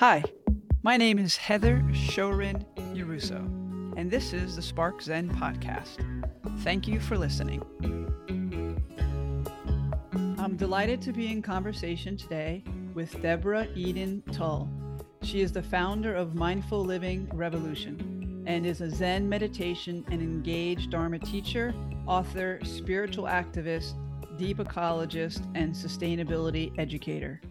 Hi, my name is Heather Shorin Yaruso, and this is the Spark Zen podcast. Thank you for listening. I'm delighted to be in conversation today with Deborah Eden Tull. She is the founder of Mindful Living Revolution and is a Zen meditation and engaged Dharma teacher, author, spiritual activist, deep ecologist, and sustainability educator.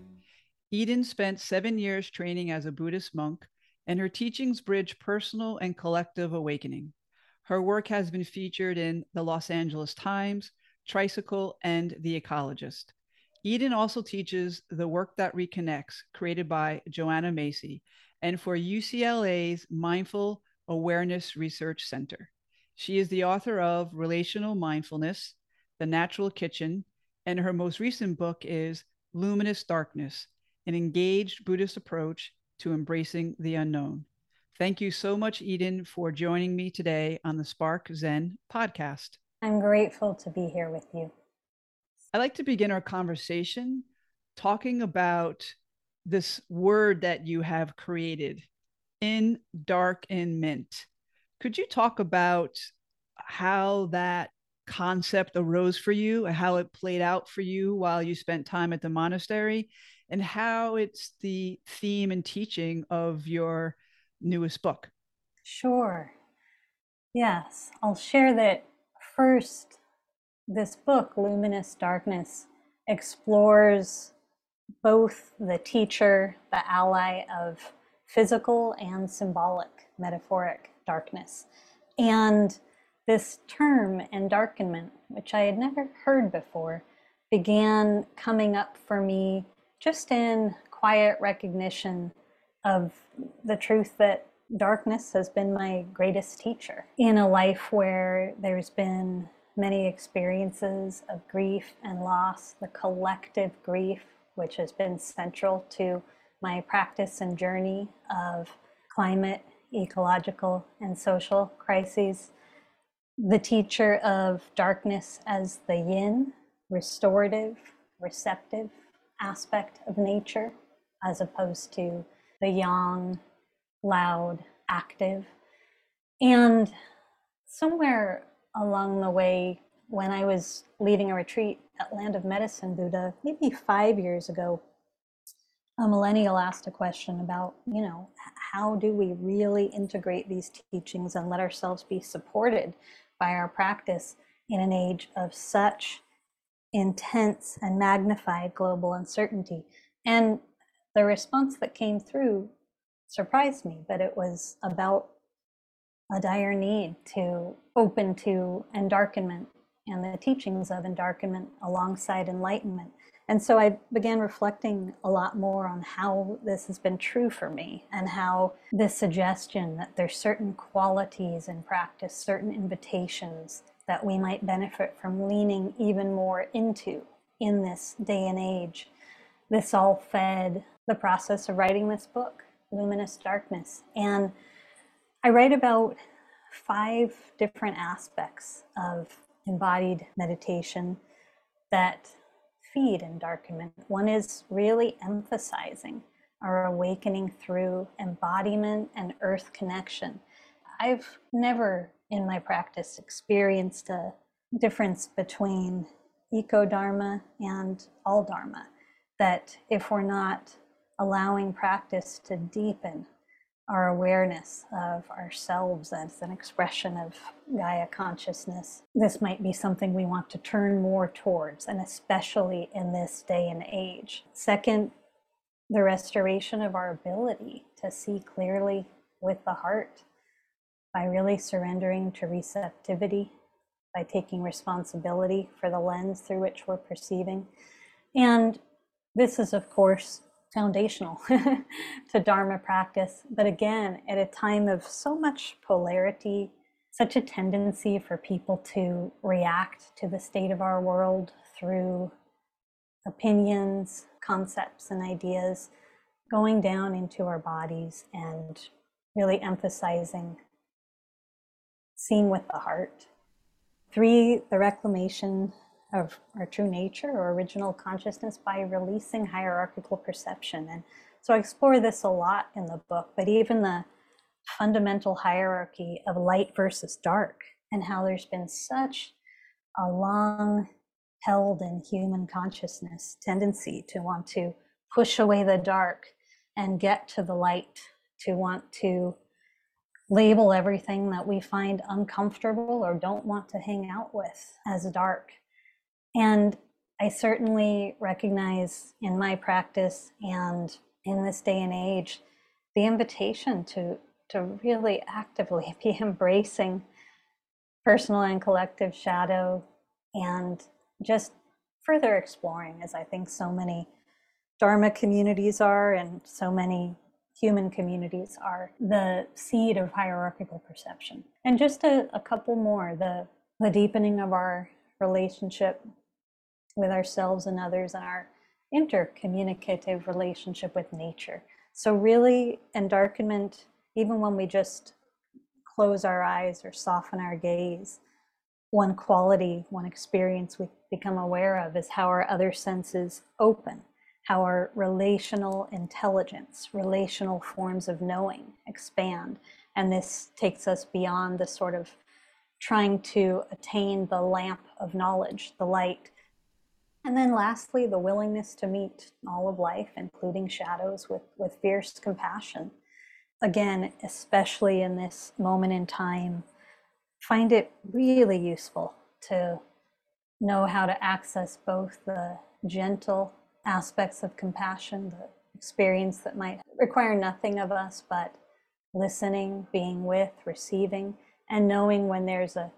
Eden spent seven years training as a Buddhist monk, and her teachings bridge personal and collective awakening. Her work has been featured in the Los Angeles Times, Tricycle, and The Ecologist. Eden also teaches The Work That Reconnects, created by Joanna Macy, and for UCLA's Mindful Awareness Research Center. She is the author of Relational Mindfulness, The Natural Kitchen, and her most recent book is Luminous Darkness an engaged Buddhist approach to embracing the unknown. Thank you so much, Eden, for joining me today on the Spark Zen podcast. I'm grateful to be here with you. I'd like to begin our conversation talking about this word that you have created in dark and mint. Could you talk about how that concept arose for you, how it played out for you while you spent time at the monastery, and how it's the theme and teaching of your newest book. Sure. Yes, I'll share that first. This book, Luminous Darkness, explores both the teacher, the ally of physical and symbolic, metaphoric darkness. And this term, endarkenment, which I had never heard before, began coming up for me just in quiet recognition of the truth that darkness has been my greatest teacher in a life where there's been many experiences of grief and loss, the collective grief, which has been central to my practice and journey of climate, ecological, and social crises. The teacher of darkness as the yin, restorative, receptive, aspect of nature as opposed to the yang, loud, active. And somewhere along the way, when I was leading a retreat at Land of Medicine Buddha, maybe five years ago, a millennial asked a question about, you know, how do we really integrate these teachings and let ourselves be supported by our practice in an age of such intense and magnified global uncertainty. And the response that came through surprised me, but it was about a dire need to open to endarkenment and the teachings of endarkenment alongside enlightenment. And so I began reflecting a lot more on how this has been true for me and how this suggestion that there's certain qualities in practice, certain invitations that we might benefit from leaning even more into in this day and age. This all fed the process of writing this book, Luminous Darkness. And I write about five different aspects of embodied meditation that feed endarkenment. One is really emphasizing our awakening through embodiment and earth connection. I've never in my practice experienced a difference between eco dharma and all dharma. That if we're not allowing practice to deepen our awareness of ourselves as an expression of Gaia consciousness, this might be something we want to turn more towards, and especially in this day and age. Second, the restoration of our ability to see clearly with the heart by really surrendering to receptivity, by taking responsibility for the lens through which we're perceiving. And this is, of course, foundational to Dharma practice. But again, at a time of so much polarity, such a tendency for people to react to the state of our world through opinions, concepts, and ideas, going down into our bodies and really emphasizing seeing with the heart. Three, the reclamation of our true nature or original consciousness by releasing hierarchical perception and So I explore this a lot in the book, but even the fundamental hierarchy of light versus dark and how there's been such a long held in human consciousness tendency to want to push away the dark and get to the light, to want to label everything that we find uncomfortable or don't want to hang out with as dark. And I certainly recognize in my practice and in this day and age the invitation to, to really actively be embracing personal and collective shadow and just further exploring, as I think so many Dharma communities are and so many human communities are, the seed of hierarchical perception. And just a, a couple more the, the deepening of our relationship with ourselves and others and our intercommunicative relationship with nature. So, really, endarkenment, even when we just close our eyes or soften our gaze, one quality, one experience we become aware of is how our other senses open, our relational intelligence, relational forms of knowing expand. And this takes us beyond the sort of trying to attain the lamp of knowledge, the light. And then lastly, the willingness to meet all of life, including shadows, with, with fierce compassion. Again, especially in this moment in time find it really useful to know how to access both the gentle aspects of compassion, the experience that might require nothing of us but listening, being with, receiving, and knowing when there's a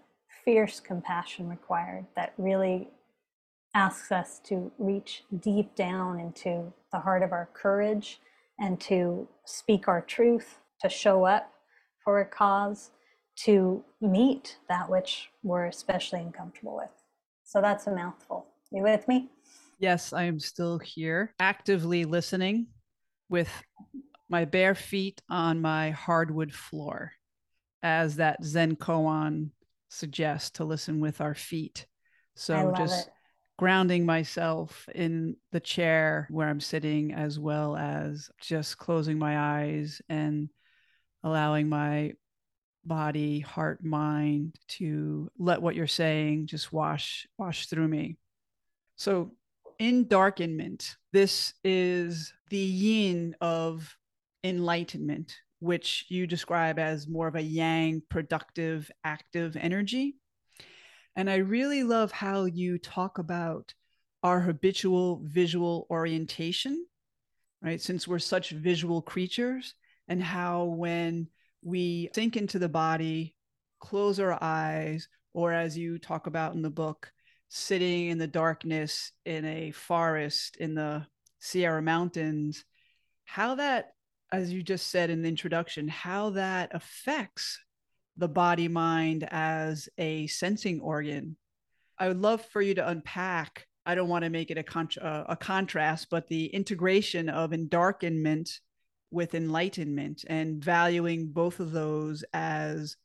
fierce compassion required that really asks us to reach deep down into the heart of our courage and to speak our truth, to show up for a cause to meet that which we're especially uncomfortable with. So that's a mouthful. You with me? Yes, I am still here, actively listening with my bare feet on my hardwood floor, as that Zen koan suggests to listen with our feet. So just it. grounding myself in the chair where I'm sitting, as well as just closing my eyes and allowing my body, heart, mind to let what you're saying just wash wash through me. So endarkenment, this is the yin of enlightenment, which you describe as more of a yang, productive, active energy. And I really love how you talk about our habitual visual orientation, right? Since we're such visual creatures, and how when we sink into the body, close our eyes, or as you talk about in the book, sitting in the darkness in a forest in the Sierra Mountains, how that, as you just said in the introduction, how that affects the body mind as a sensing organ. I would love for you to unpack. I don't want to make it a, con- uh, a contrast, but the integration of endarkenment with enlightenment and valuing both of those as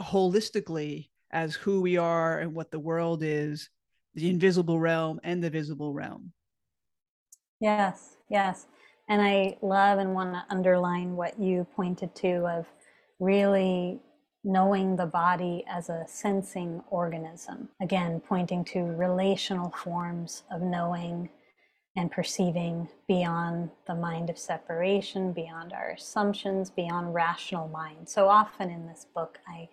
holistically as who we are and what the world is the invisible realm and the visible realm. Yes yes. And i love and want to underline what you pointed to of really knowing the body as a sensing organism. Again pointing to relational forms of knowing and perceiving beyond the mind of separation, beyond our assumptions, beyond rational mind. So often in this book, I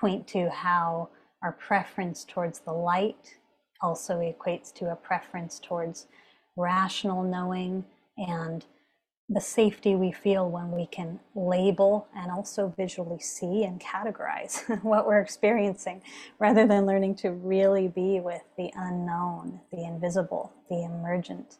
point to how our preference towards the light also equates to a preference towards rational knowing and the safety we feel when we can label and also visually see and categorize what we're experiencing rather than learning to really be with the unknown, the invisible, the emergent.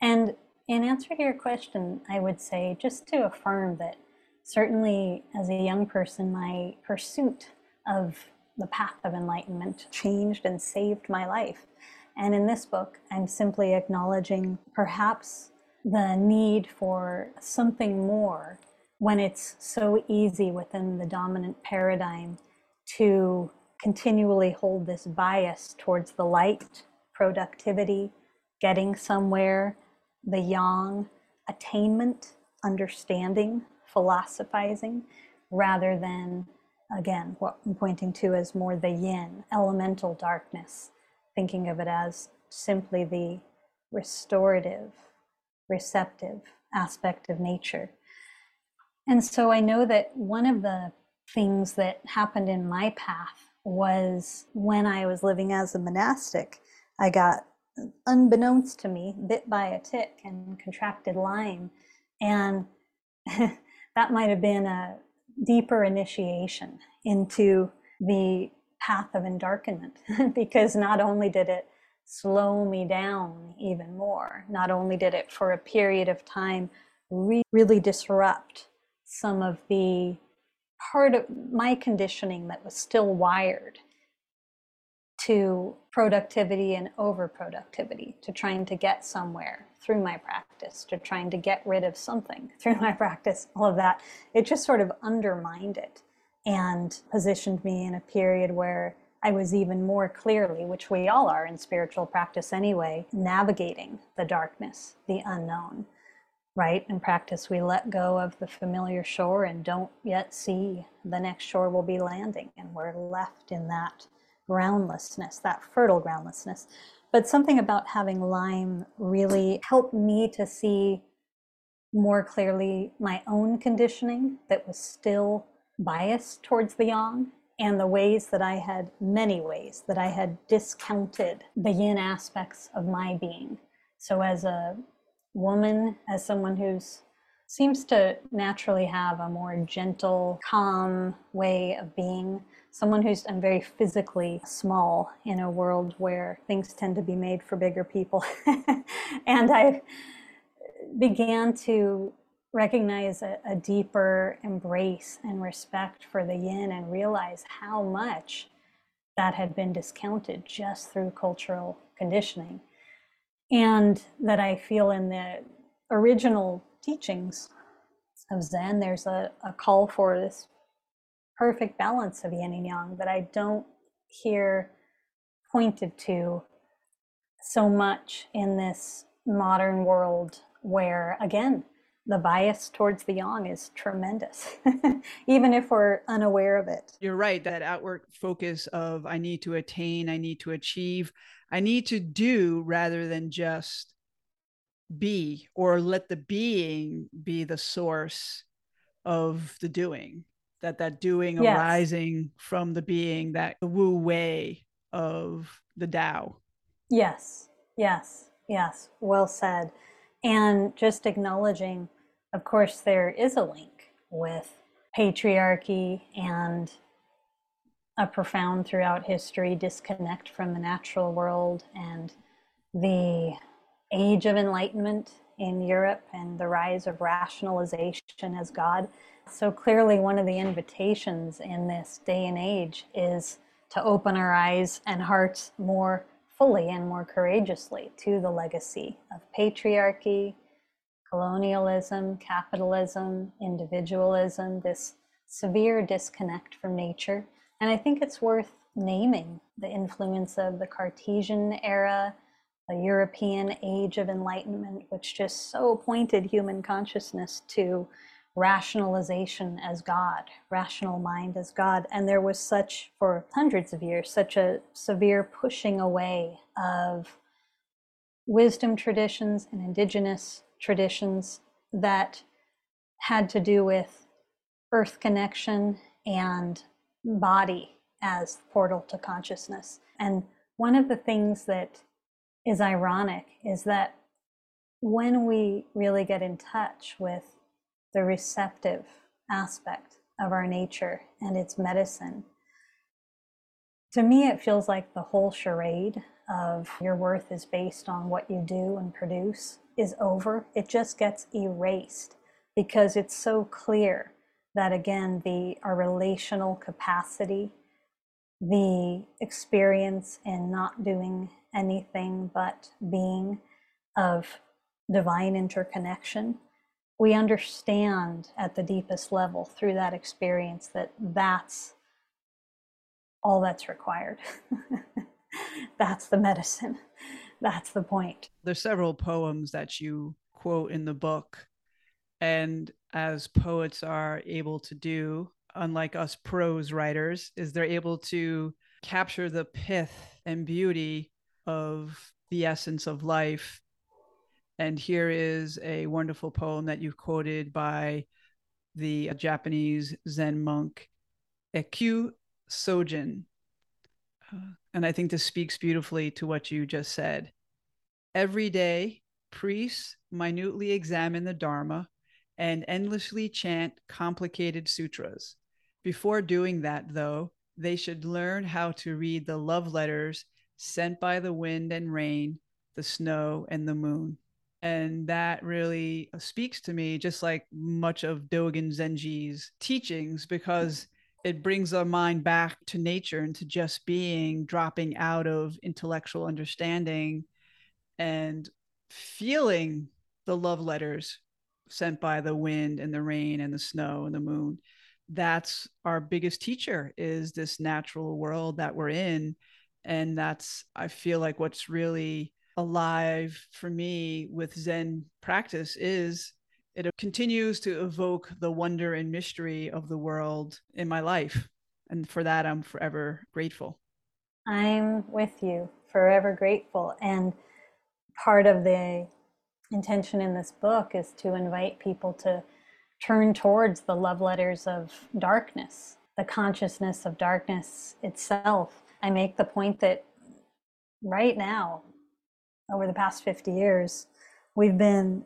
And in answer to your question, I would say just to affirm that certainly as a young person, my pursuit of the path of enlightenment changed and saved my life. And in this book, I'm simply acknowledging perhaps the need for something more when it's so easy within the dominant paradigm to continually hold this bias towards the light, productivity, getting somewhere, the yang, attainment, understanding, philosophizing, rather than, again, what I'm pointing to as more the yin, elemental darkness, thinking of it as simply the restorative, receptive aspect of nature. And so I know that one of the things that happened in my path was when I was living as a monastic, I got, unbeknownst to me, bit by a tick and contracted Lyme. And that might have been a deeper initiation into the path of endarkenment because not only did it slow me down even more, not only did it for a period of time re- really disrupt some of the part of my conditioning that was still wired to productivity and overproductivity, to trying to get somewhere through my practice, to trying to get rid of something through my practice, all of that. It just sort of undermined it and positioned me in a period where I was even more clearly, which we all are in spiritual practice anyway, navigating the darkness, the unknown right? In practice, we let go of the familiar shore and don't yet see the next shore will be landing. And we're left in that groundlessness, that fertile groundlessness. But something about having Lyme really helped me to see more clearly my own conditioning that was still biased towards the yang and the ways that I had, many ways that I had discounted the yin aspects of my being. So, as a woman as someone who's seems to naturally have a more gentle, calm way of being. Someone who's I'm very physically small in a world where things tend to be made for bigger people. and I began to recognize a, a, deeper embrace and respect for the yin and realize how much that had been discounted just through cultural conditioning and that I feel in the original teachings of Zen, there's a, a call for this perfect balance of yin and yang that I don't hear pointed to so much in this modern world where, again, the bias towards the yang is tremendous, even if we're unaware of it. You're right. That outward focus of I need to attain, I need to achieve, I need to do rather than just be or let the being be the source of the doing. That that doing yes. arising from the being, that the wu wei of the Tao. Yes, yes, yes. Well said. And just acknowledging of course, there is a link with patriarchy and a profound throughout history disconnect from the natural world and the age of enlightenment in Europe and the rise of rationalization as God. So clearly, one of the invitations in this day and age is to open our eyes and hearts more fully and more courageously to the legacy of patriarchy, colonialism, capitalism, individualism, this severe disconnect from nature. And I think it's worth naming the influence of the Cartesian era, the European age of enlightenment, which just so pointed human consciousness to rationalization as God, rational mind as God. And there was such, for hundreds of years, such a severe pushing away of wisdom traditions and indigenous traditions that had to do with earth connection and body as portal to consciousness. And one of the things that is ironic is that when we really get in touch with the receptive aspect of our nature and its medicine, to me, it feels like the whole charade of your worth is based on what you do and produce is over. It just gets erased because it's so clear that again the our relational capacity, the experience in not doing anything but being of divine interconnection, we understand at the deepest level through that experience that that's all that's required. that's the medicine. That's the point. There's several poems that you quote in the book. And as poets are able to do, unlike us prose writers, is they're able to capture the pith and beauty of the essence of life. And here is a wonderful poem that you've quoted by the Japanese Zen monk Ikkyu Sojun. Uh, and I think this speaks beautifully to what you just said. Every day, priests minutely examine the Dharma and endlessly chant complicated sutras. Before doing that, though, they should learn how to read the love letters sent by the wind and rain, the snow and the moon. And that really uh, speaks to me, just like much of Dogen Zenji's teachings, because it brings our mind back to nature and to just being, dropping out of intellectual understanding and feeling the love letters sent by the wind and the rain and the snow and the moon that's our biggest teacher is this natural world that we're in and that's i feel like what's really alive for me with zen practice is it continues to evoke the wonder and mystery of the world in my life. And for that i'm forever grateful. I'm with you forever grateful. And part of the intention in this book is to invite people to turn towards the love letters of darkness, the consciousness of darkness itself. I make the point that right now, over the past 50 years, we've been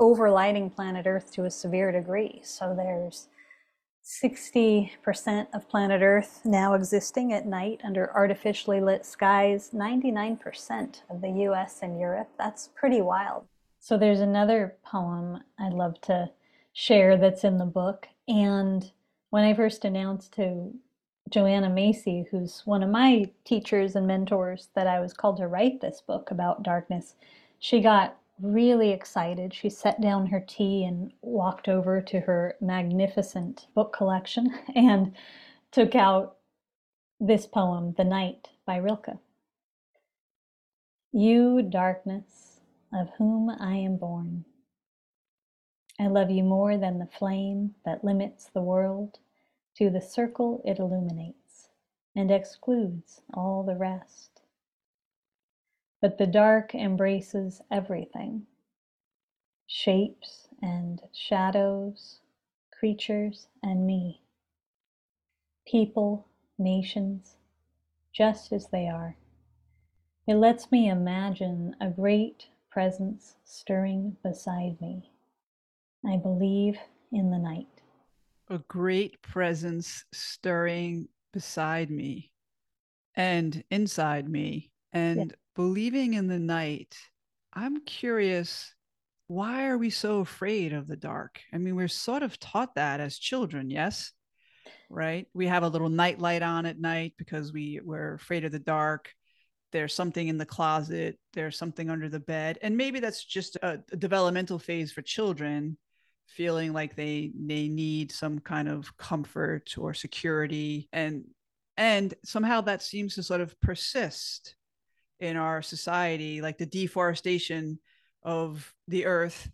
overlighting planet Earth to a severe degree. So there's 60% of planet Earth now existing at night under artificially lit skies, 99% of the US and Europe. That's pretty wild. So there's another poem I'd love to share that's in the book. And when I first announced to Joanna Macy, who's one of my teachers and mentors, that I was called to write this book about darkness, she got really excited. She set down her tea and walked over to her magnificent book collection and took out this poem, The Night by Rilke. You, darkness, of whom I am born, I love you more than the flame that limits the world to the circle it illuminates and excludes all the rest. But the dark embraces everything shapes and shadows, creatures and me, people, nations, just as they are. It lets me imagine a great presence stirring beside me I believe in the night. A great presence stirring beside me and inside me. And yeah. believing in the night, I'm curious why are we so afraid of the dark? I mean, we're sort of taught that as children, yes? Right? We have a little night light on at night because we, we're afraid of the dark there's something in the closet there's something under the bed and maybe that's just a, a, developmental phase for children feeling like they they need some kind of comfort or security. And and somehow that seems to sort of persist in our society like the deforestation of the earth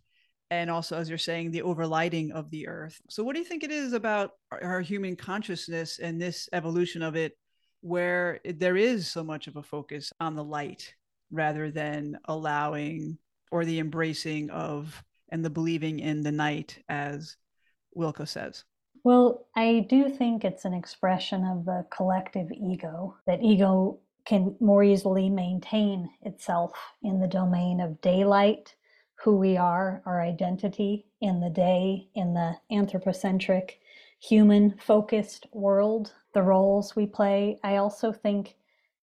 and also as you're saying the overlighting of the earth. So what do you think it is about our, human consciousness and this evolution of it where there is so much of a focus on the light rather than allowing or the embracing of and the believing in the night, as Rilke says? Well, I do think it's an expression of the collective ego, that ego can more easily maintain itself in the domain of daylight, who we are, our identity in the day, in the anthropocentric, human focused world, the roles we play. I also think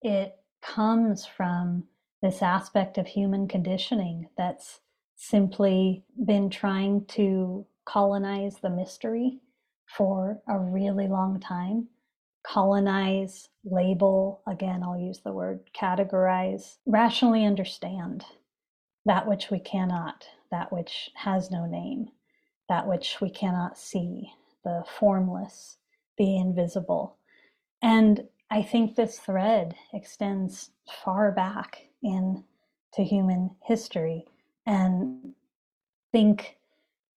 it comes from this aspect of human conditioning that's simply been trying to colonize the mystery for a really long time. Colonize, label, again, I'll use the word categorize, rationally understand that which we cannot, that which has no name, that which we cannot see, the formless, the invisible. And I think this thread extends far back into human history and think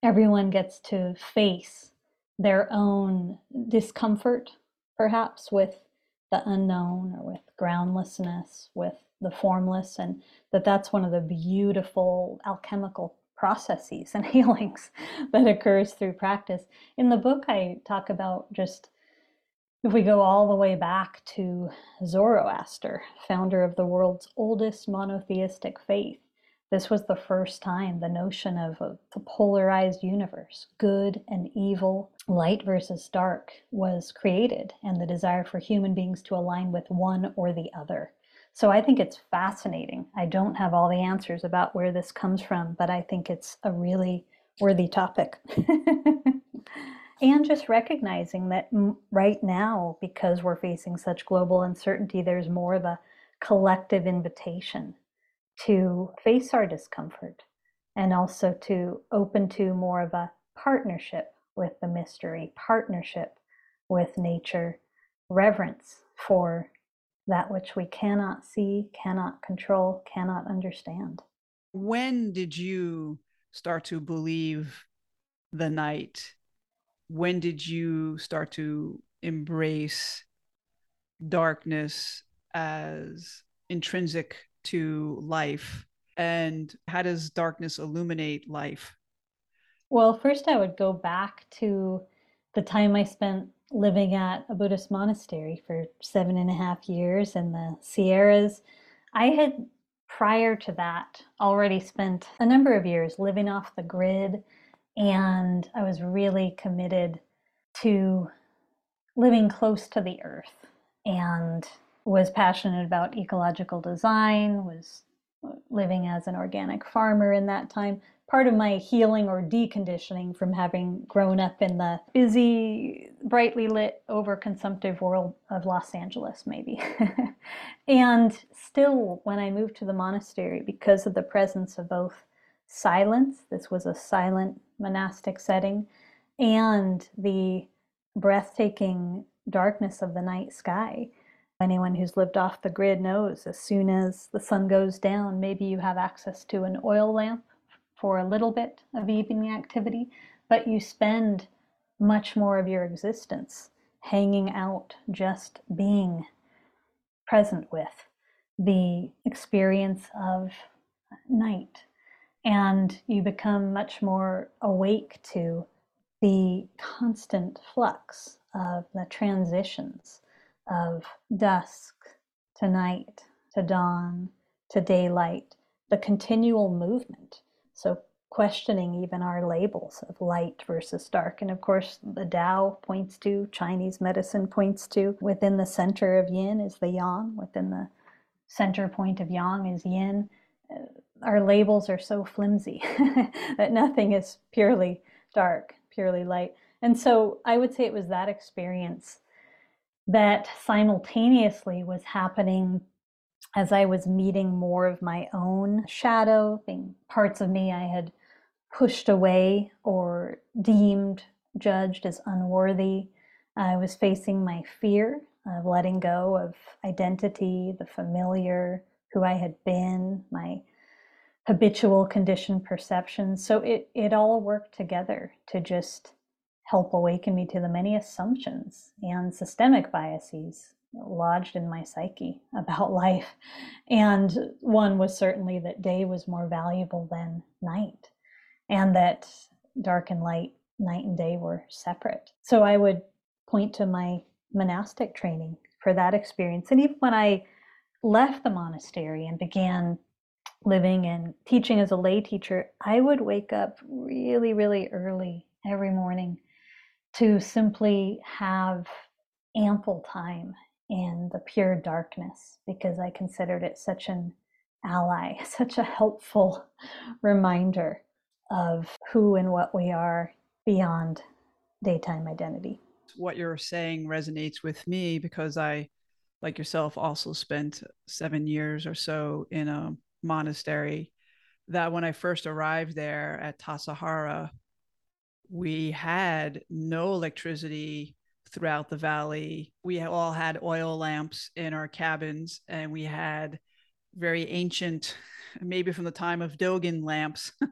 everyone gets to face their own discomfort, perhaps with the unknown or with groundlessness, with the formless, and that that's one of the beautiful alchemical processes and healings that occurs through practice. In the book, I talk about just if we go all the way back to Zoroaster, founder of the world's oldest monotheistic faith, this was the first time the notion of a, polarized universe, good and evil, light versus dark, was created, and the desire for human beings to align with one or the other. So I think it's fascinating. I don't have all the answers about where this comes from, but I think it's a really worthy topic. and just recognizing that right now, because we're facing such global uncertainty, there's more of a collective invitation to face our discomfort and also to open to more of a partnership with the mystery, partnership with nature, reverence for that which we cannot see, cannot control, cannot understand. When did you start to believe the night? When did you start to embrace darkness as intrinsic to life? And how does darkness illuminate life? Well, first, I would go back to the time I spent living at a Buddhist monastery for seven and a half years in the Sierras. I had, prior to that, already spent a number of years living off the grid, and I was really committed to living close to the earth and was passionate about ecological design, was uh, living as an organic farmer in that time. Part of my healing or deconditioning from having grown up in the busy, brightly lit, overconsumptive world of Los Angeles, maybe. and still, when I moved to the monastery, because of the presence of both silence, this was a silent monastic setting, and the breathtaking darkness of the night sky, Anyone who's lived off the grid knows as soon as the sun goes down, maybe you have access to an oil lamp for a little bit of evening activity, but you spend much more of your existence hanging out, just being present with the experience of night. And you become much more awake to the constant flux of the transitions of dusk to night to dawn to daylight, the continual movement. So, questioning even our labels of light versus dark. And of course, the Tao points to, Chinese medicine points to, within the center of yin is the yang, within the center point of yang is yin. Uh, our labels are so flimsy that nothing is purely dark, purely light. And so I would say it was that experience that simultaneously was happening as I was meeting more of my own shadow, parts of me I had pushed away or deemed, judged as unworthy. I was facing my fear of letting go of identity, the familiar, who I had been, my habitual conditioned perceptions. So it, it all worked together to just help awaken me to the many assumptions and systemic biases lodged in my psyche about life. And one was certainly that day was more valuable than night, and that dark and light, night and day were separate. So I would point to my monastic training for that experience. And even when I left the monastery and began living and teaching as a lay teacher, I would wake up really, really early every morning to simply have ample time in the pure darkness because I considered it such an ally, such a helpful reminder of who and what we are beyond daytime identity. What you're saying resonates with me because I, like yourself, also spent seven years or so in a monastery. That when I first arrived there at Tassajara, we had no electricity throughout the valley. We all had oil lamps in our cabins, and we had very ancient, maybe from the time of Dogen lamps.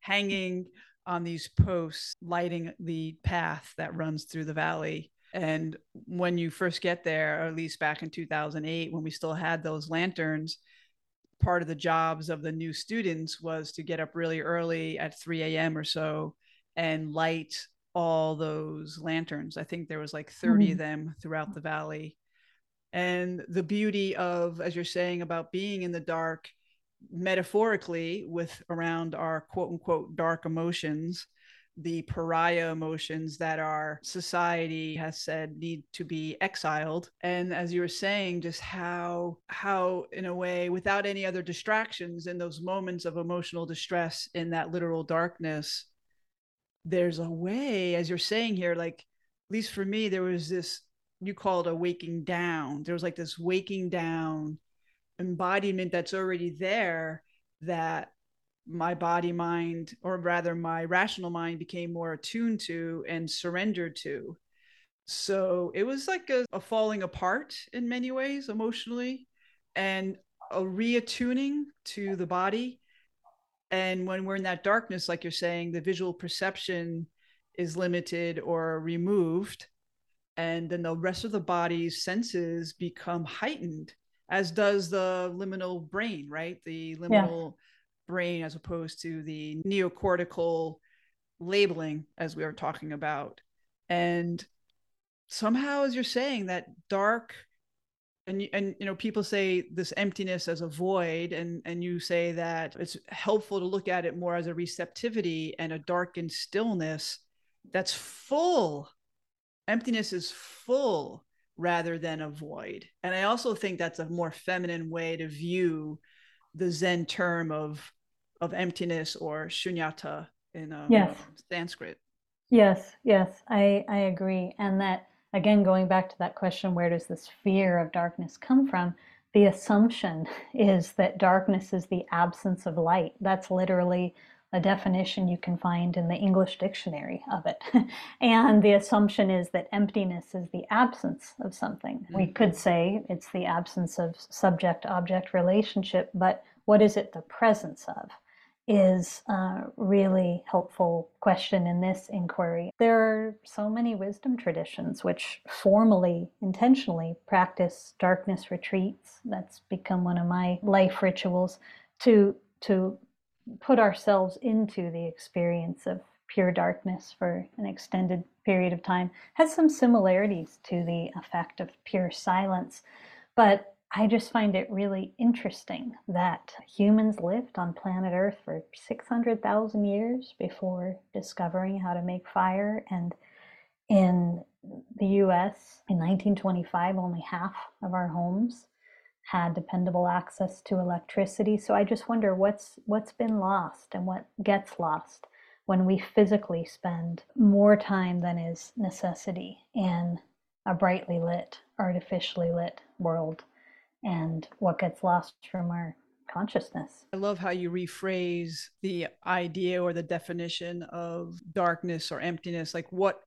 hanging on these posts, lighting the path that runs through the valley. And when you first get there, or at least back in 2008, when we still had those lanterns, part of the jobs of the new students was to get up really early at 3 a.m. or so and light all those lanterns. I think there was like 30 mm-hmm. of them throughout the valley. And the beauty of, as you're saying, about being in the dark, metaphorically, with around our quote unquote dark emotions, the pariah emotions that our society has said need to be exiled and as you were saying just how how in a way without any other distractions in those moments of emotional distress in that literal darkness there's a way as you're saying here like at least for me there was this you call it a waking down. There was like this waking down embodiment that's already there that my body mind or rather my rational mind became more attuned to and surrendered to. So it was like a, a falling apart in many ways emotionally and a reattuning to the body and when we're in that darkness like you're saying the visual perception is limited or removed and then the rest of the body's senses become heightened as does the liminal brain right? The liminal yeah brain as opposed to the neocortical labeling as we were talking about. And somehow as you're saying that dark and and you know people say this emptiness as a void and and you say that it's helpful to look at it more as a receptivity and a darkened stillness that's full emptiness is full rather than a void and i also think that's a more feminine way to view the zen term of of emptiness or shunyata in um, yes. Sanskrit. Yes, yes, I, I agree. And that, again, going back to that question, where does this fear of darkness come from? The assumption is that darkness is the absence of light. That's literally a definition you can find in the English dictionary of it. and the assumption is that emptiness is the absence of something. Mm-hmm. We could say it's the absence of subject object relationship, but what is it the presence of? Is a really helpful question in this inquiry. There are so many wisdom traditions which formally, intentionally practice darkness retreats. That's become one of my life rituals to to put ourselves into the experience of pure darkness for an extended period of time has some similarities to the effect of pure silence but I just find it really interesting that humans lived on planet Earth for 600,000 years before discovering how to make fire. And in the US in 1925, only half of our homes had dependable access to electricity. So I just wonder what's what's been lost and what gets lost when we physically spend more time than is necessity in a brightly lit, artificially lit world and what gets lost from our consciousness. I love how you rephrase the idea or the definition of darkness or emptiness like what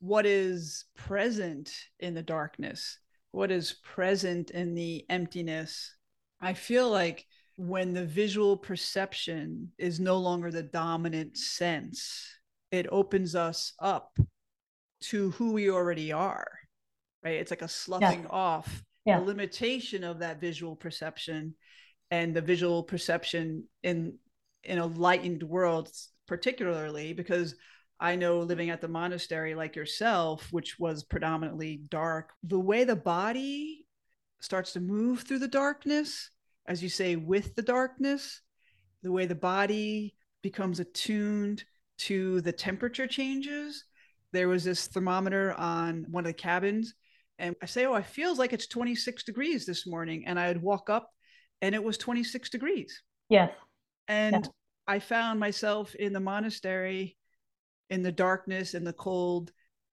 what is present in the darkness? What is present in the emptiness? I feel like when the visual perception is no longer the dominant sense, it opens us up to who we already are. Right? It's like a sloughing yeah. off yeah. the limitation of that visual perception and the visual perception in in a lightened world particularly because i know living at the monastery like yourself which was predominantly dark the way the body starts to move through the darkness as you say with the darkness the way the body becomes attuned to the temperature changes there was this thermometer on one of the cabins and I say, Oh, it feels like it's 26 degrees this morning. And I'd walk up and it was 26 degrees. Yes. And I found myself in the monastery in the darkness and the cold,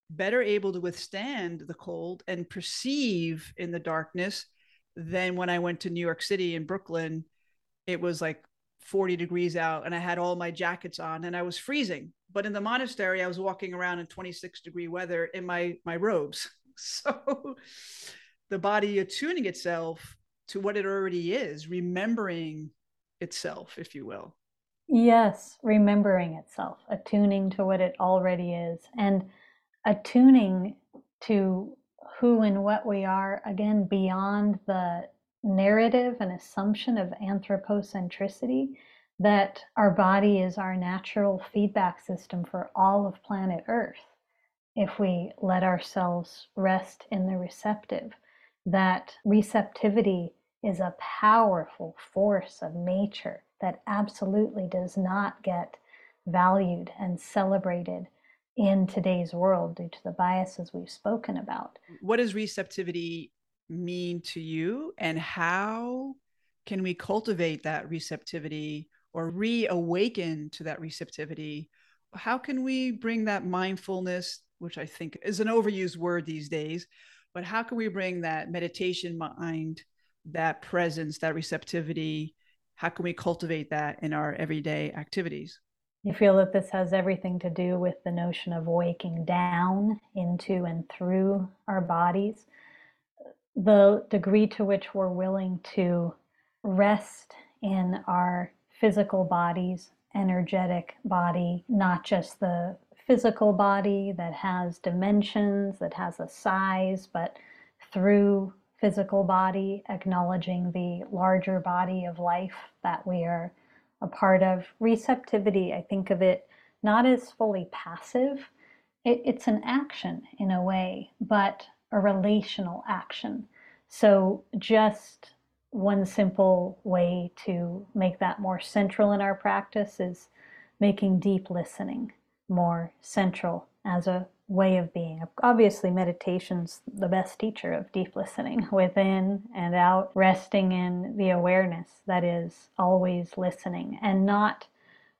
better able to withstand the cold and perceive in the darkness than when I went to New York City in Brooklyn. It was like 40 degrees out and I had all my jackets on and I was freezing. But in the monastery, I was walking around in 26 degree weather in my my robes. So the body attuning itself to what it already is, remembering itself, if you will. Yes, remembering itself, attuning to what it already is, and attuning to who and what we are, again, beyond the narrative and assumption of anthropocentricity that our body is our natural feedback system for all of planet Earth. If we let ourselves rest in the receptive, that receptivity is a powerful force of nature that absolutely does not get valued and celebrated in today's world due to the biases we've spoken about. What does receptivity mean to you, and how can we cultivate that receptivity or reawaken to that receptivity? How can we bring that mindfulness, which I think is an overused word these days, but how can we bring that meditation mind, that presence, that receptivity? How can we cultivate that in our everyday activities? You feel that this has everything to do with the notion of waking down into and through our bodies. The degree to which we're willing to rest in our physical bodies, energetic body, not just the physical body that has dimensions, that has a size, but through physical body, acknowledging the larger body of life that we are a part of. Receptivity, I think of it not as fully passive, it, it's an action in a way, but a relational action. So just one simple way to make that more central in our practice is making deep listening more central as a way of being. Obviously, meditation's the best teacher of deep listening within and out, resting in the awareness that is always listening and not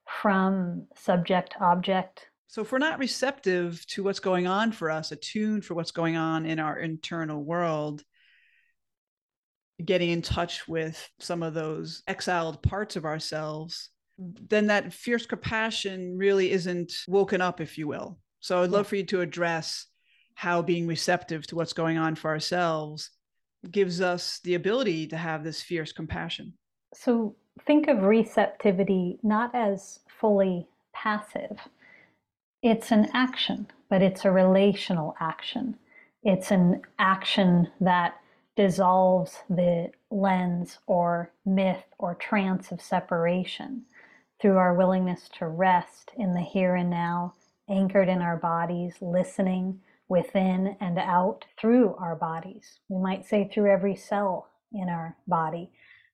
from subject object. So, if we're not receptive to what's going on for us, attuned for what's going on in our internal world, getting in touch with some of those exiled parts of ourselves, then that fierce compassion really isn't woken up, if you will. So I'd love for you to address how being receptive to what's going on for ourselves gives us the ability to have this fierce compassion. So think of receptivity not as fully passive. It's an action, but it's a relational action. It's an action that dissolves the lens or myth or trance of separation through our willingness to rest in the here and now anchored in our bodies, listening within and out through our bodies. We might say through every cell in our body.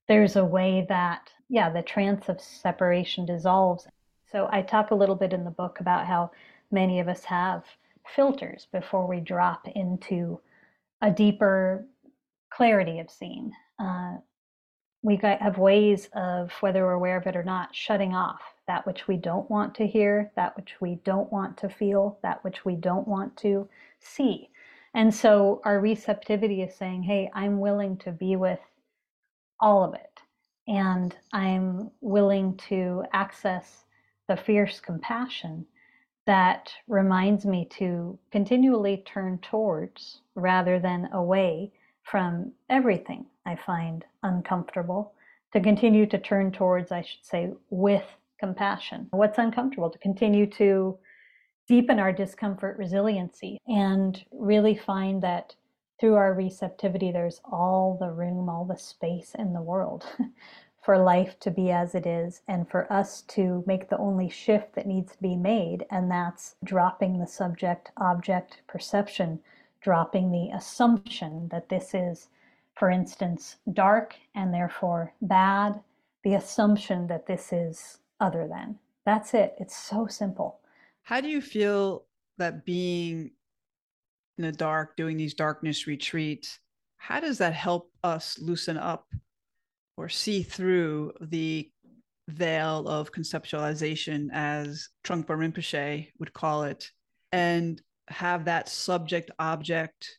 There's a way that, yeah, the trance of separation dissolves. So I talk a little bit in the book about how many of us have filters before we drop into a deeper clarity of seeing. Uh, we have ways of, whether we're aware of it or not, shutting off that which we don't want to hear, that which we don't want to feel, that which we don't want to see. And so our receptivity is saying, hey, I'm willing to be with all of it. And I'm willing to access the fierce compassion that reminds me to continually turn towards rather than away from everything I find uncomfortable, to continue to turn towards, I should say, with compassion. What's uncomfortable? To continue to deepen our discomfort resiliency and really find that through our receptivity, there's all the room, all the space in the world for life to be as it is and for us to make the only shift that needs to be made, and that's dropping the subject object perception, dropping the assumption that this is, for instance, dark and therefore bad, the assumption that this is other than. That's it. It's so simple. How do you feel that being in the dark, doing these darkness retreats, how does that help us loosen up or see through the veil of conceptualization, as Trungpa Rinpoche would call it, and have that subject object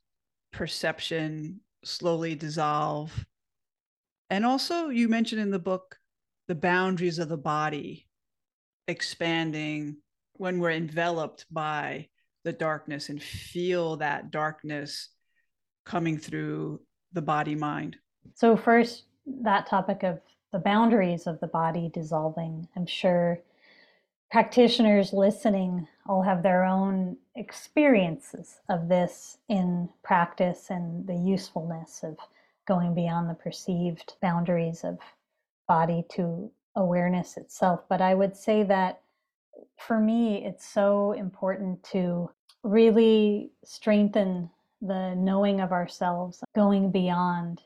perception slowly dissolve? And also, you mentioned in the book the boundaries of the body expanding when we're enveloped by the darkness and feel that darkness coming through the body mind. So, first, that topic of the boundaries of the body dissolving. I'm sure practitioners listening all have their own experiences of this in practice and the usefulness of going beyond the perceived boundaries of body to awareness itself. But I would say that for me, it's so important to really strengthen the knowing of ourselves, going beyond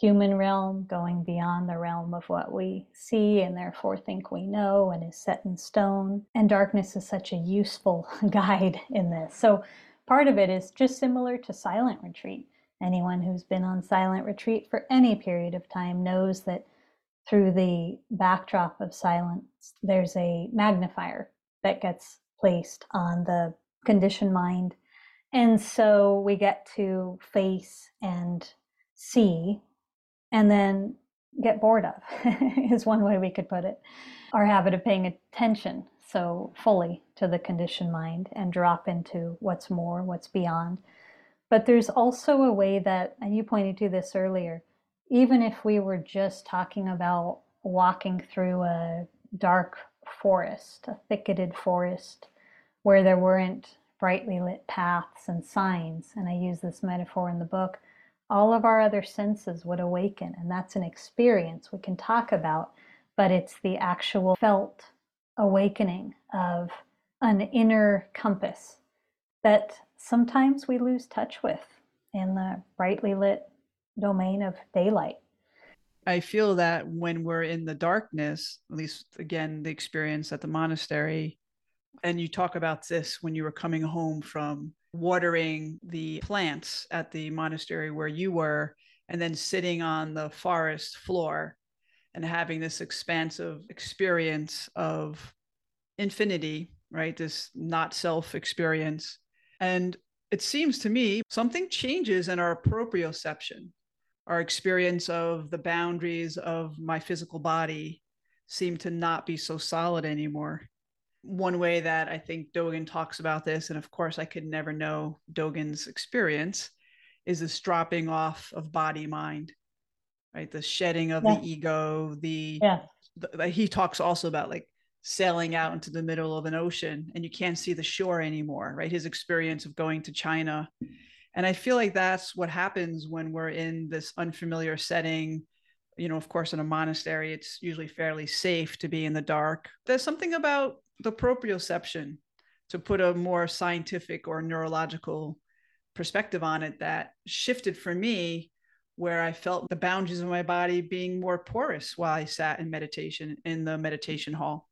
human realm, going beyond the realm of what we see and therefore think we know and is set in stone. And darkness is such a useful guide in this. So part of it is just similar to silent retreat. Anyone who's been on silent retreat for any period of time knows that through the backdrop of silence, there's a magnifier that gets placed on the conditioned mind. And so we get to face and see and then get bored of, is one way we could put it. Our habit of paying attention so fully to the conditioned mind and drop into what's more, what's beyond. But there's also a way that, and you pointed to this earlier, even if we were just talking about walking through a dark forest, a thicketed forest, where there weren't brightly lit paths and signs, and I use this metaphor in the book, all of our other senses would awaken. And that's an experience we can talk about, but it's the actual felt awakening of an inner compass that sometimes we lose touch with in the brightly lit domain of daylight. I feel that when we're in the darkness, at least again, the experience at the monastery, and you talk about this when you were coming home from watering the plants at the monastery where you were, and then sitting on the forest floor and having this expansive experience of infinity, right? This not self experience. And it seems to me something changes in our proprioception, our experience of the boundaries of my physical body seem to not be so solid anymore one way that I think Dogen talks about this, and of course I could never know Dogen's experience, is this dropping off of body mind, right? The shedding of yeah. the ego, the, yeah. the he talks also about like sailing out into the middle of an ocean and you can't see the shore anymore, right? His experience of going to China. And I feel like that's what happens when we're in this unfamiliar setting you know, of course, in a monastery, it's usually fairly safe to be in the dark. There's something about the proprioception, to put a more scientific or neurological perspective on it, that shifted for me where I felt the boundaries of my body being more porous while I sat in meditation in the meditation hall.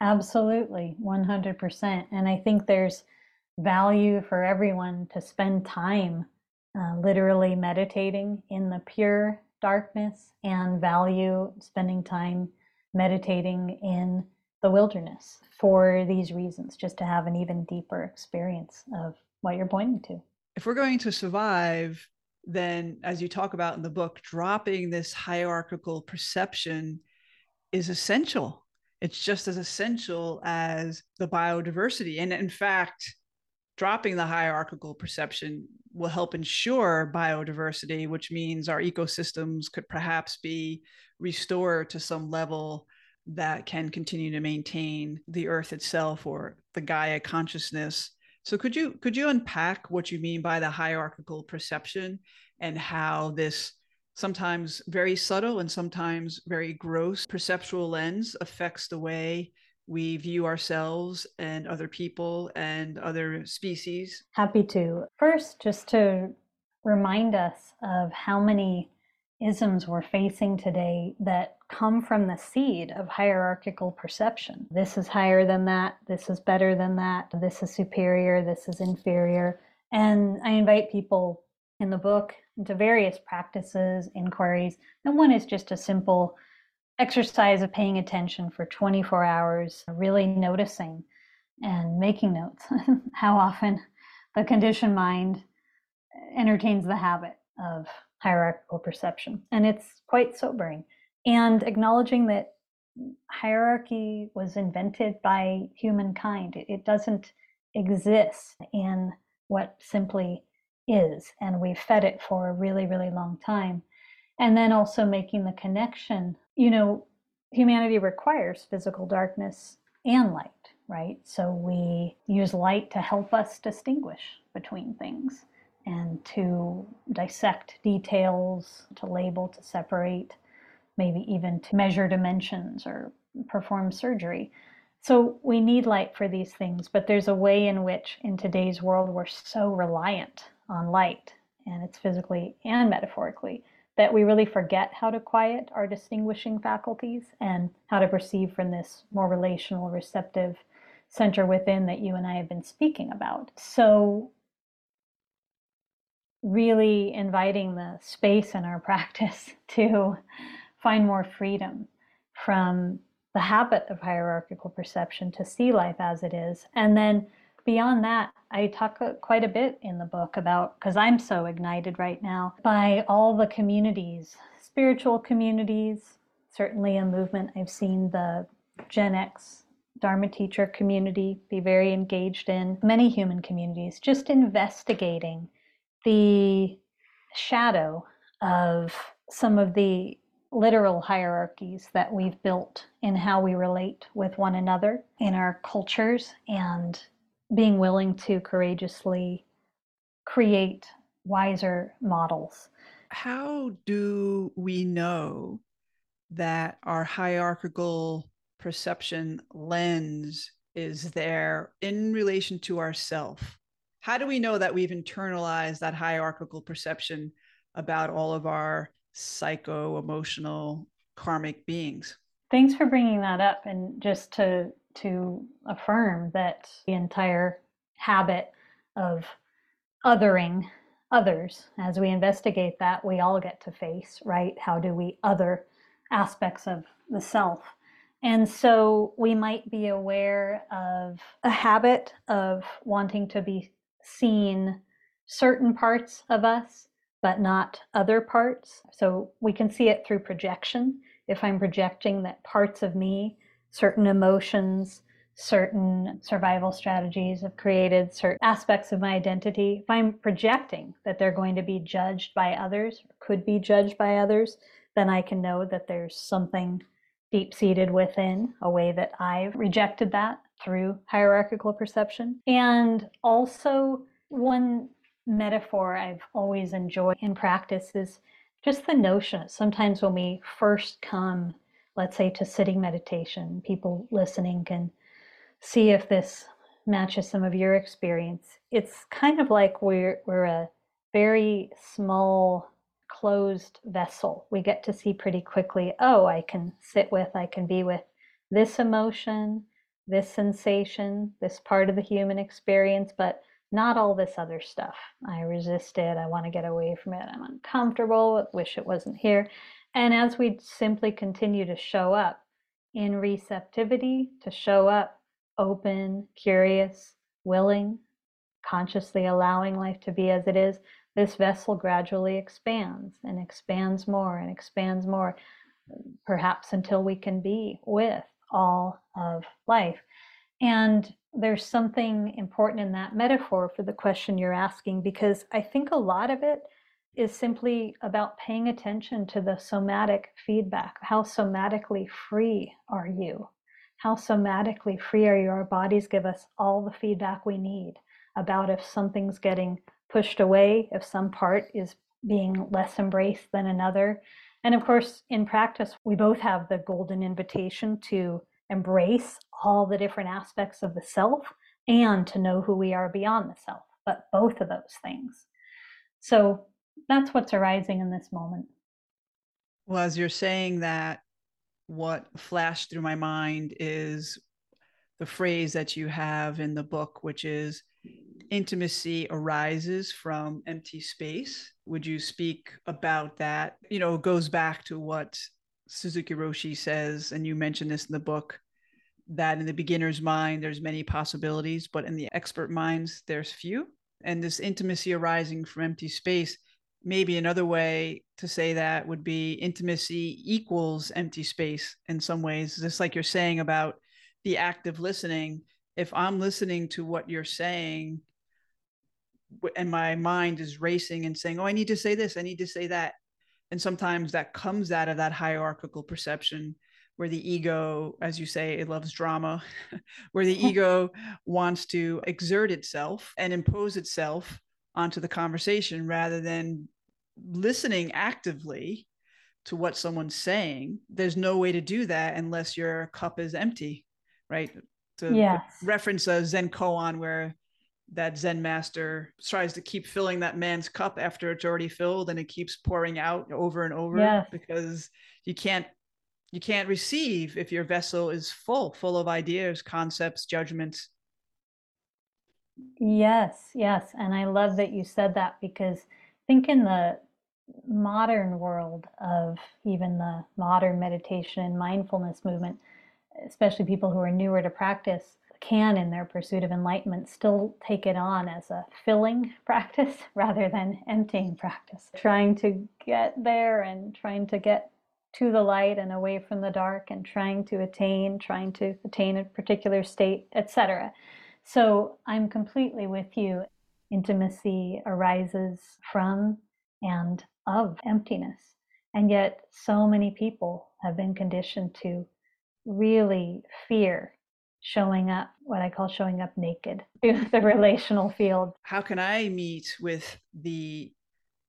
Absolutely, 100%. And I think there's value for everyone to spend time uh, literally meditating in the pure darkness and value spending time meditating in the wilderness for these reasons, just to have an even deeper experience of what you're pointing to. If we're going to survive, then as you talk about in the book, dropping this hierarchical perception is essential. It's just as essential as the biodiversity. And in fact, dropping the hierarchical perception will help ensure biodiversity, which means our ecosystems could perhaps be restored to some level that can continue to maintain the earth itself or the gaia consciousness. So could you could you unpack what you mean by the hierarchical perception and how this sometimes very subtle and sometimes very gross perceptual lens affects the way we view ourselves and other people and other species? Happy to. First just to remind us of how many isms we're facing today that come from the seed of hierarchical perception. This is higher than that, this is better than that, this is superior, this is inferior. And I invite people in the book into various practices, inquiries, and one is just a simple exercise of paying attention for 24 hours, really noticing and making notes how often the conditioned mind entertains the habit of hierarchical perception. And it's quite sobering. And acknowledging that hierarchy was invented by humankind, it, doesn't exist in what simply is. And we've fed it for a really, really long time. And then also making the connection, you know, humanity requires physical darkness and light, right? So we use light to help us distinguish between things and to dissect details, to label, to separate, maybe even to measure dimensions or perform surgery. So we need light for these things, but there's a way in which in today's world we're so reliant on light, and it's physically and metaphorically, that we really forget how to quiet our distinguishing faculties and how to perceive from this more relational, receptive center within that you and I have been speaking about. So really inviting the space in our practice to find more freedom from the habit of hierarchical perception to see life as it is. And then beyond that, I talk quite a bit in the book about, because I'm so ignited right now by all the communities, spiritual communities, certainly a movement I've seen the Gen X Dharma teacher community be very engaged in, many human communities, just investigating the shadow of some of the literal hierarchies that we've built in how we relate with one another in our cultures and being willing to courageously create wiser models. How do we know that our hierarchical perception lens is there in relation to ourself? How do we know that we've internalized that hierarchical perception about all of our psycho emotional karmic beings? Thanks for bringing that up and just to to affirm that the entire habit of othering others as we investigate that we all get to face right? How do we other aspects of the self? And so we might be aware of a habit of wanting to be seen certain parts of us, but not other parts. So we can see it through projection. If I'm projecting that parts of me, certain emotions, certain survival strategies have created certain aspects of my identity, if I'm projecting that they're going to be judged by others, could be judged by others, then I can know that there's something deep seated within, a way that I've rejected that through hierarchical perception. And also, one metaphor I've always enjoyed in practice is just the notion sometimes when we first come, let's say, to sitting meditation, people listening can see if this matches some of your experience. It's kind of like we're, we're a very small closed vessel. We get to see pretty quickly, oh, I can sit with, I can be with this emotion, this sensation, this part of the human experience, but not all this other stuff. I resist it. I want to get away from it. I'm uncomfortable. Wish it wasn't here. And as we simply continue to show up in receptivity, to show up open, curious, willing, consciously allowing life to be as it is, this vessel gradually expands and expands more and expands more, perhaps until we can be with all of life. And there's something important in that metaphor for the question you're asking, because I think a lot of it is simply about paying attention to the somatic feedback. How somatically free are you? How somatically free are you? Our bodies give us all the feedback we need about if something's getting pushed away, if some part is being less embraced than another. And of course, in practice, we both have the golden invitation to embrace all the different aspects of the self and to know who we are beyond the self, but both of those things. So that's what's arising in this moment. Well, as you're saying that, what flashed through my mind is the phrase that you have in the book, which is intimacy arises from empty space. Would you speak about that? You know, goes back to what Suzuki Roshi says, and you mentioned this in the book, that in the beginner's mind, there's many possibilities, but in the expert minds, there's few. And this intimacy arising from empty space, maybe another way to say that would be intimacy equals empty space in some ways, just like you're saying about the active listening. If I'm listening to what you're saying, and my mind is racing and saying, Oh, I need to say this, I need to say that And sometimes that comes out of that hierarchical perception where the ego, as you say, it loves drama, where the ego wants to exert itself and impose itself onto the conversation rather than listening actively to what someone's saying. There's no way to do that unless your cup is empty, right? To yes. reference a Zen koan where that Zen master tries to keep filling that man's cup after it's already filled and it keeps pouring out over and over yes. because you can't you can't receive if your vessel is full full of ideas concepts judgments yes yes and i love that you said that because i think in the modern world of even the modern meditation and mindfulness movement especially people who are newer to practice can in their pursuit of enlightenment still take it on as a filling practice rather than emptying practice. Trying to get there and trying to get to the light and away from the dark and trying to attain trying to attain a particular state etc so i'm completely with you. Intimacy arises from and of emptiness. And yet so many people have been conditioned to really fear showing up, what I call showing up naked to the relational field. How can I meet with the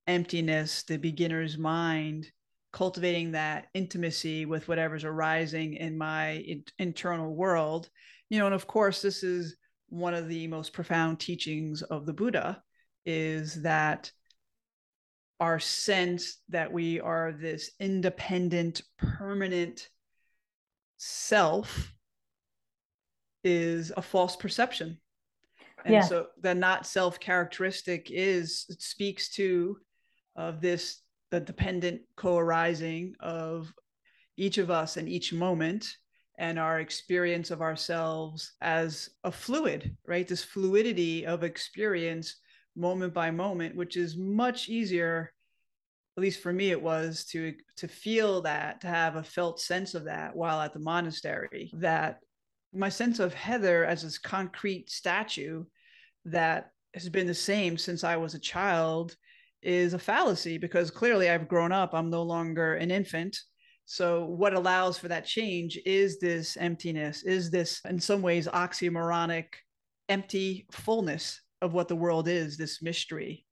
emptiness, the beginner's mind, cultivating that intimacy with whatever's arising in my in- internal world? You know, and of course, this is one of the most profound teachings of the Buddha is that our sense that we are this independent, permanent self is a false perception. And yeah. so the not self characteristic is it speaks to of this the dependent co-arising of each of us in each moment and our experience of ourselves as a fluid, right? This fluidity of experience moment by moment, which is much easier, at least for me, it was to to feel that, to have a felt sense of that while at the monastery, that my sense of Heather as this concrete statue that has been the same since I was a child is a fallacy because clearly I've grown up. I'm no longer an infant. So, what allows for that change is this emptiness, is this, in some ways, oxymoronic, empty fullness of what the world is, this mystery.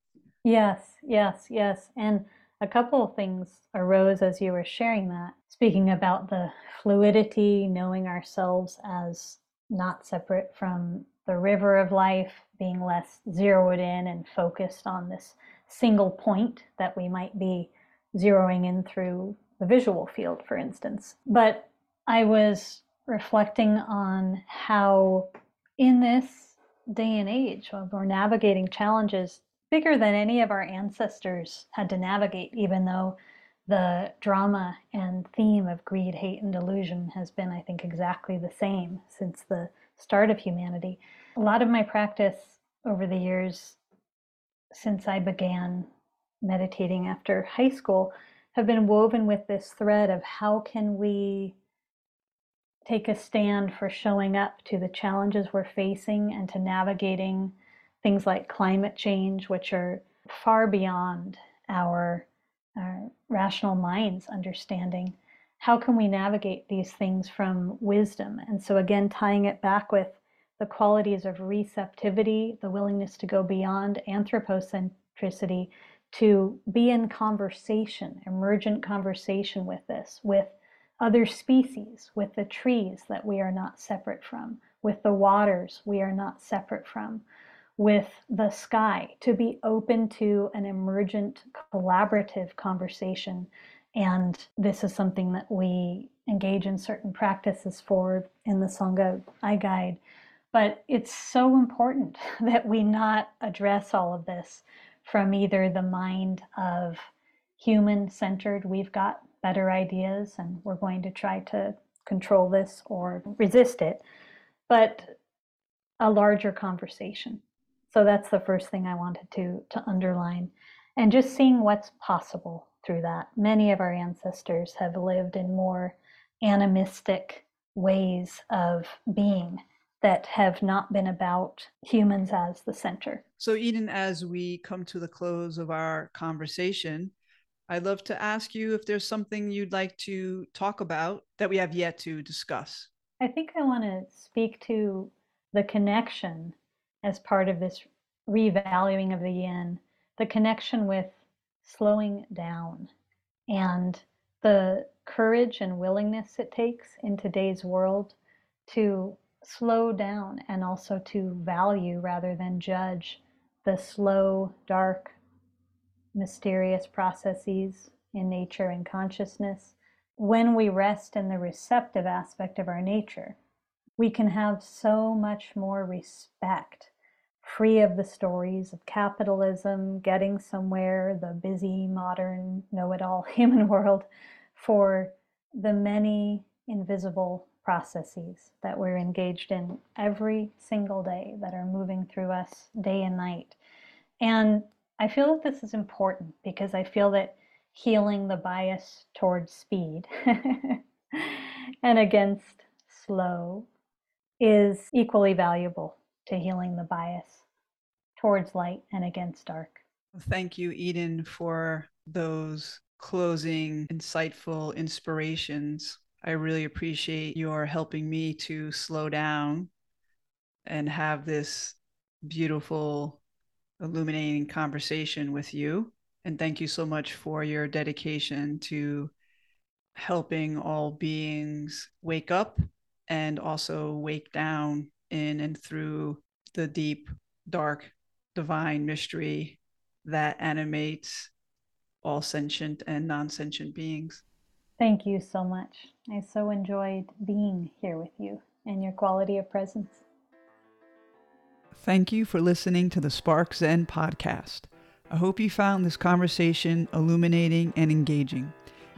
Yes, yes, yes. And a couple of things arose as you were sharing that. Speaking about the fluidity, knowing ourselves as not separate from the river of life, being less zeroed in and focused on this single point that we might be zeroing in through the visual field, for instance. But I was reflecting on how, in this day and age, when we're navigating challenges bigger than any of our ancestors had to navigate, even though the drama and theme of greed, hate, and delusion has been, I think, exactly the same since the start of humanity. A lot of my practice over the years since I began meditating after high school have been woven with this thread of how can we take a stand for showing up to the challenges we're facing and to navigating things like climate change, which are far beyond our our rational minds understanding how can we navigate these things from wisdom? And so again tying it back with the qualities of receptivity the willingness to go beyond anthropocentricity to be in conversation emergent conversation with this with other species with the trees that we are not separate from with the waters we are not separate from with the sky, to be open to an emergent collaborative conversation. And this is something that we engage in certain practices for in the Sangha I guide. But it's so important that we not address all of this from either the mind of human centered, we've got better ideas and we're going to try to control this or resist it, but a larger conversation so that's the first thing I wanted to, to underline. And just seeing what's possible through that. Many of our ancestors have lived in more animistic ways of being that have not been about humans as the center. So, Eden, as we come to the close of our conversation, I'd love to ask you if there's something you'd like to talk about that we have yet to discuss. I think I want to speak to the connection as part of this revaluing of the yin, the connection with slowing down and the courage and willingness it takes in today's world to slow down and also to value rather than judge the slow, dark, mysterious processes in nature and consciousness. When we rest in the receptive aspect of our nature, we can have so much more respect, free of the stories of capitalism, getting somewhere, the busy, modern, know it all human world, for the many invisible processes that we're engaged in every single day that are moving through us day and night. And I feel that this is important because I feel that healing the bias towards speed and against slow is equally valuable to healing the bias towards light and against dark. Thank you, Eden, for those closing, insightful inspirations. I really appreciate your helping me to slow down and have this beautiful illuminating conversation with you. And thank you so much for your dedication to helping all beings wake up and also wake down in and through the deep, dark, divine mystery that animates all sentient and non sentient beings. Thank you so much. I so enjoyed being here with you and your quality of presence. Thank you for listening to the SparkZen podcast. I hope you found this conversation illuminating and engaging.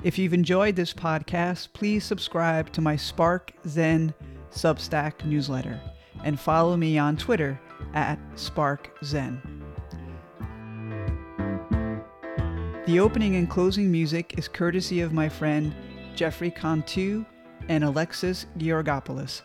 If you've enjoyed this podcast, please subscribe to my Spark Zen Substack newsletter and follow me on Twitter at Spark Zen. The opening and closing music is courtesy of my friend Jeffrey Cantu and Alexis Georgopoulos.